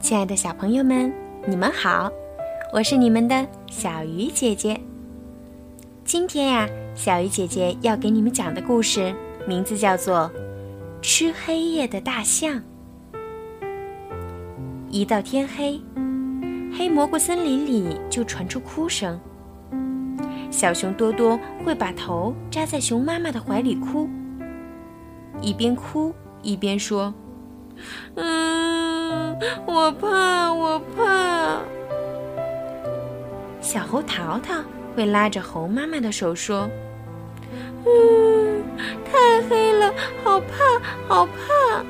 亲爱的小朋友们，你们好，我是你们的小鱼姐姐。今天呀，小鱼姐姐要给你们讲的故事名字叫做《吃黑夜的大象》。一到天黑，黑蘑菇森林里就传出哭声。小熊多多会把头扎在熊妈妈的怀里哭，一边哭一边说：“嗯，我怕，我怕。”小猴淘淘会拉着猴妈妈的手说：“嗯，太黑了，好怕，好怕。”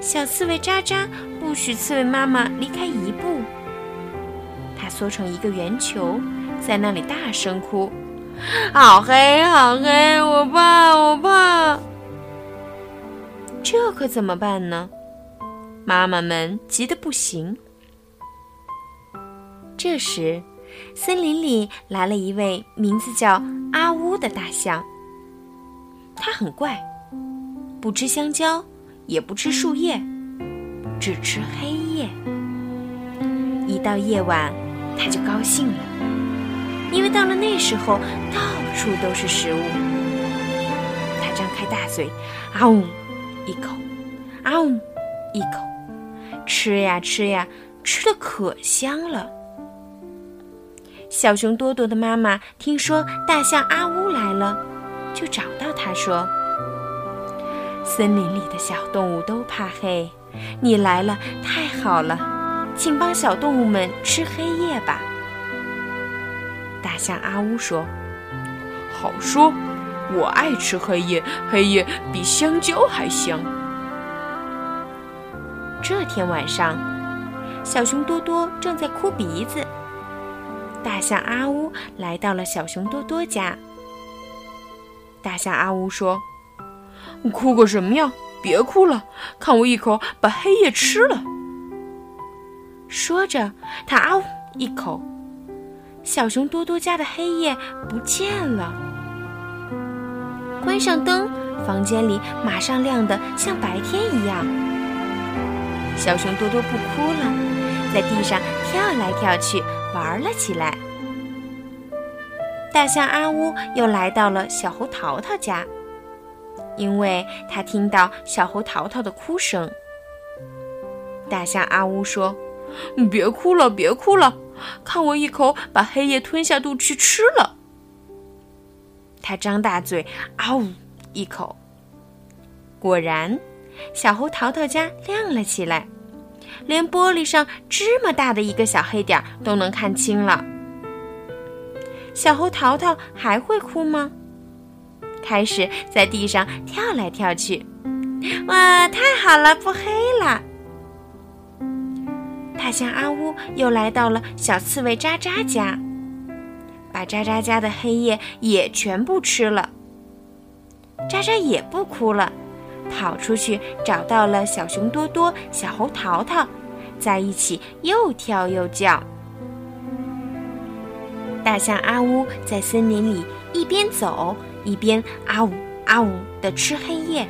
小刺猬渣渣不许刺猬妈妈离开一步，它缩成一个圆球。在那里大声哭，好黑，好黑，我怕，我怕。这可怎么办呢？妈妈们急得不行。这时，森林里来了一位名字叫阿乌的大象。它很怪，不吃香蕉，也不吃树叶，只吃黑夜。一到夜晚，它就高兴了。因为到了那时候，到处都是食物。他张开大嘴，啊呜，一口，啊呜，一口，吃呀吃呀，吃的可香了。小熊多多的妈妈听说大象阿乌来了，就找到他说：“森林里的小动物都怕黑，你来了太好了，请帮小动物们吃黑夜吧。”大象阿乌说：“好说，我爱吃黑夜，黑夜比香蕉还香。”这天晚上，小熊多多正在哭鼻子。大象阿乌来到了小熊多多家。大象阿乌说：“哭个什么呀？别哭了，看我一口把黑夜吃了。”说着，他啊呜一口。小熊多多家的黑夜不见了。关上灯，房间里马上亮得像白天一样。小熊多多不哭了，在地上跳来跳去玩了起来。大象阿乌又来到了小猴淘淘家，因为他听到小猴淘淘的哭声。大象阿乌说：“别哭了，别哭了。”看我一口把黑夜吞下肚去吃了。他张大嘴，啊呜一口。果然，小猴淘淘家亮了起来，连玻璃上芝麻大的一个小黑点都能看清了。小猴淘淘还会哭吗？开始在地上跳来跳去。哇，太好了，不黑了。大象阿呜又来到了小刺猬渣渣家，把渣渣家的黑夜也全部吃了。渣渣也不哭了，跑出去找到了小熊多多、小猴淘淘，在一起又跳又叫。大象阿乌在森林里一边走一边啊呜啊呜地吃黑夜。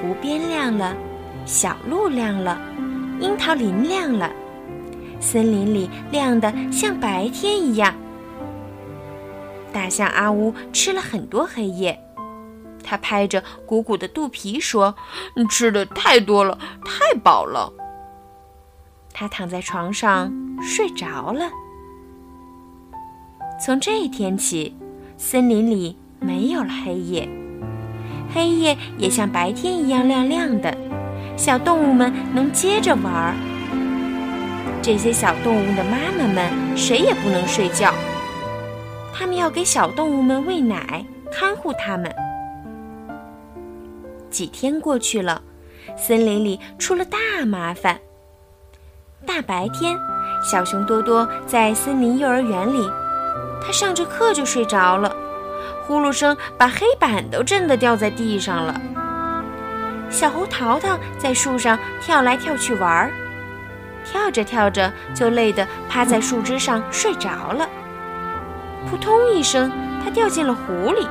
湖边亮了，小路亮了。樱桃林亮了，森林里亮得像白天一样。大象阿乌吃了很多黑夜，他拍着鼓鼓的肚皮说：“吃的太多了，太饱了。”他躺在床上睡着了。从这一天起，森林里没有了黑夜，黑夜也像白天一样亮亮的。小动物们能接着玩儿。这些小动物的妈妈们谁也不能睡觉，他们要给小动物们喂奶，看护它们。几天过去了，森林里出了大麻烦。大白天，小熊多多在森林幼儿园里，他上着课就睡着了，呼噜声把黑板都震得掉在地上了。小猴淘淘在树上跳来跳去玩儿，跳着跳着就累得趴在树枝上睡着了。扑通一声，他掉进了湖里，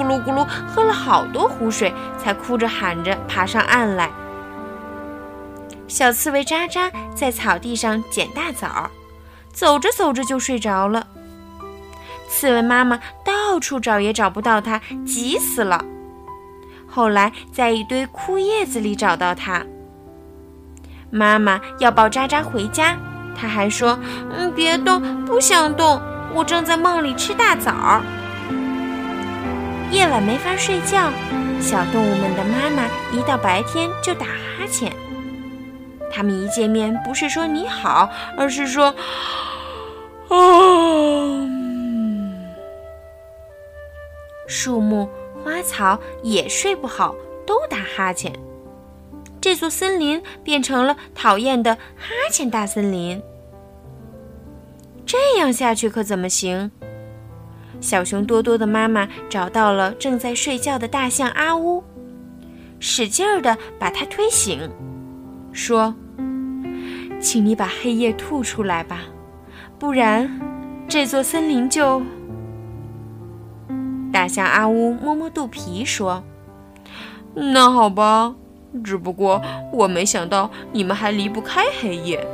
咕噜咕噜喝了好多湖水，才哭着喊着爬上岸来。小刺猬渣渣在草地上捡大枣，走着走着就睡着了。刺猬妈妈到处找也找不到它，急死了。后来在一堆枯叶子里找到它。妈妈要抱渣渣回家，他还说：“嗯，别动，不想动，我正在梦里吃大枣。”夜晚没法睡觉，小动物们的妈妈一到白天就打哈欠。他们一见面不是说你好，而是说：“哦。”树木、花草也睡不好，都打哈欠。这座森林变成了讨厌的哈欠大森林。这样下去可怎么行？小熊多多的妈妈找到了正在睡觉的大象阿乌，使劲儿的把它推醒，说：“请你把黑夜吐出来吧，不然这座森林就……”大象阿乌摸摸肚皮说：“那好吧。”只不过我没想到你们还离不开黑夜。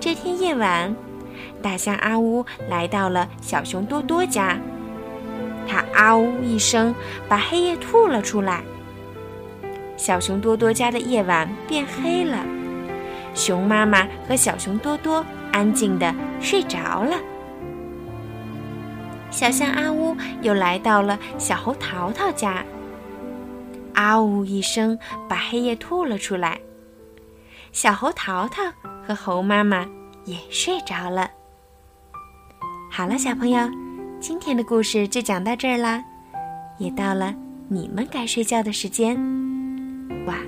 这天夜晚，大象阿呜来到了小熊多多家，它啊呜一声，把黑夜吐了出来。小熊多多家的夜晚变黑了，熊妈妈和小熊多多安静的睡着了。小象阿呜又来到了小猴淘淘家。啊呜一声，把黑夜吐了出来。小猴淘淘和猴妈妈也睡着了。好了，小朋友，今天的故事就讲到这儿啦，也到了你们该睡觉的时间，晚安。